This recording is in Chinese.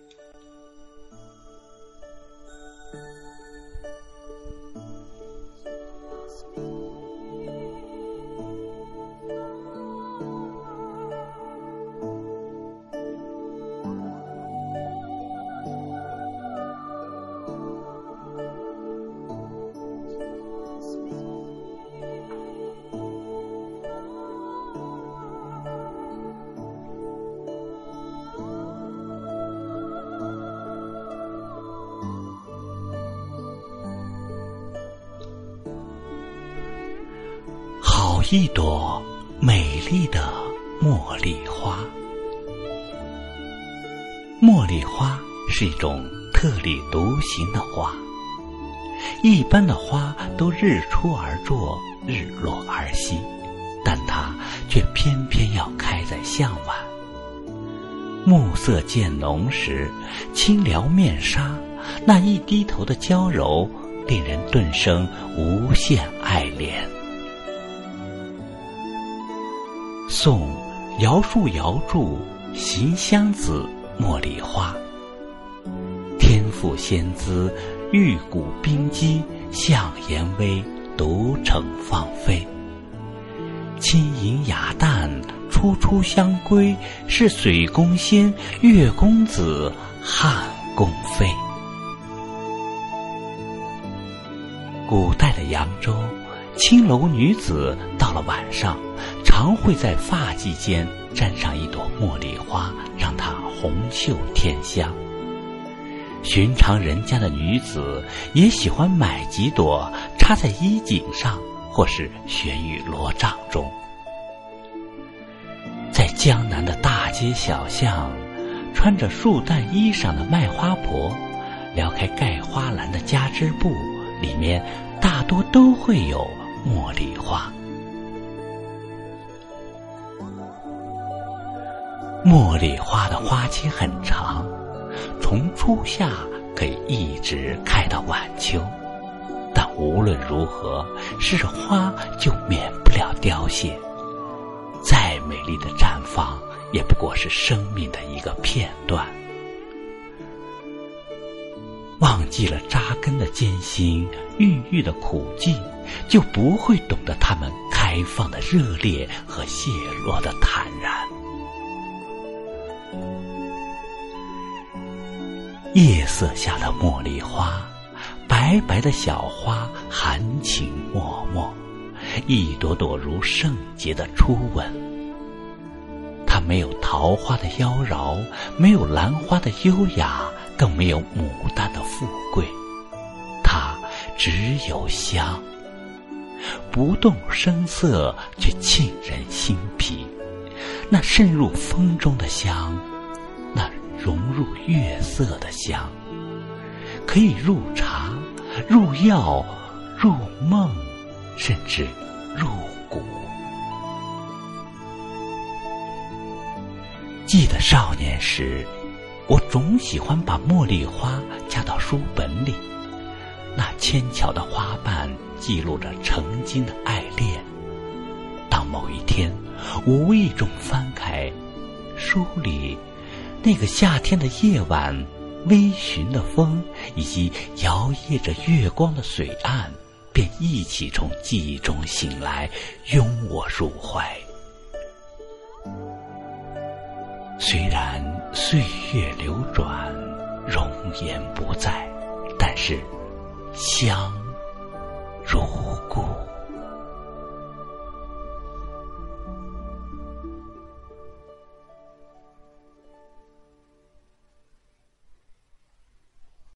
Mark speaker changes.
Speaker 1: Música 一朵美丽的茉莉花。茉莉花是一种特立独行的花。一般的花都日出而作，日落而息，但它却偏偏要开在向晚。暮色渐浓时，轻撩面纱，那一低头的娇柔，令人顿生无限爱怜。宋姚树姚著《行香子·茉莉花》：天赋仙姿，玉骨冰肌，向颜微，独逞芳菲。轻盈雅淡，初出香闺，是水宫仙，月公子，汉宫妃。古代的扬州。青楼女子到了晚上，常会在发髻间沾上一朵茉莉花，让它红袖添香。寻常人家的女子也喜欢买几朵插在衣襟上，或是悬于罗帐中。在江南的大街小巷，穿着素缎衣裳的卖花婆，撩开盖花篮的家织布，里面大多都会有。茉莉花，茉莉花的花期很长，从初夏可以一直开到晚秋。但无论如何，是花就免不了凋谢。再美丽的绽放，也不过是生命的一个片段。忘记了扎根的艰辛，孕育的苦寂。就不会懂得它们开放的热烈和泄落的坦然。夜色下的茉莉花，白白的小花，含情脉脉，一朵朵如圣洁的初吻。它没有桃花的妖娆，没有兰花的优雅，更没有牡丹的富贵，它只有香。不动声色，却沁人心脾。那渗入风中的香，入月色的香，可以入茶、入药、入梦，甚至入骨。记得少年时，我总喜欢把茉莉花夹到书本里。那纤巧的花瓣记录着曾经的爱恋。当某一天无意中翻开书里，那个夏天的夜晚，微醺的风以及摇曳着月光的水岸，便一起从记忆中醒来，拥我入怀。虽然岁月流转，容颜不在，但是。香如故。